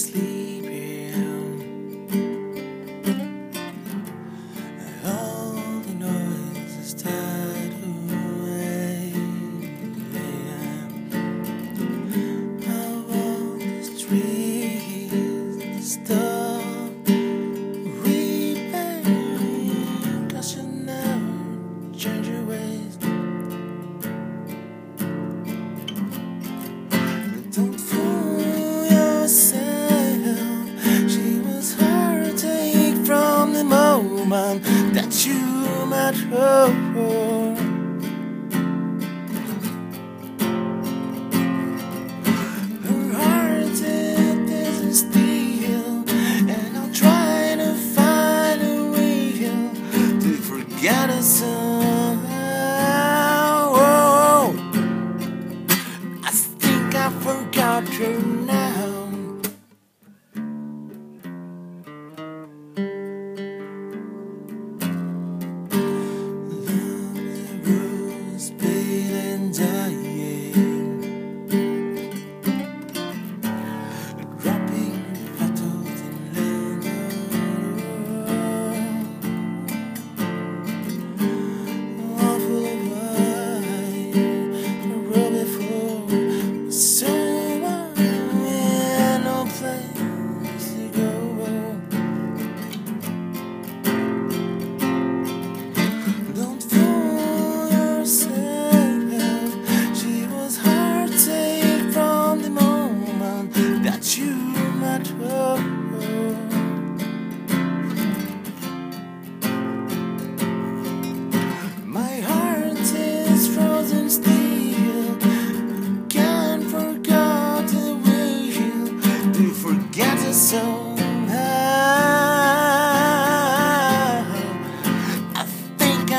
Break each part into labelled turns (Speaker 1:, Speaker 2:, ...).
Speaker 1: sleep. that you met her. Her heart it isn't steel, and I'll try to find a way to forget us.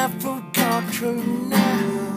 Speaker 1: never come true now.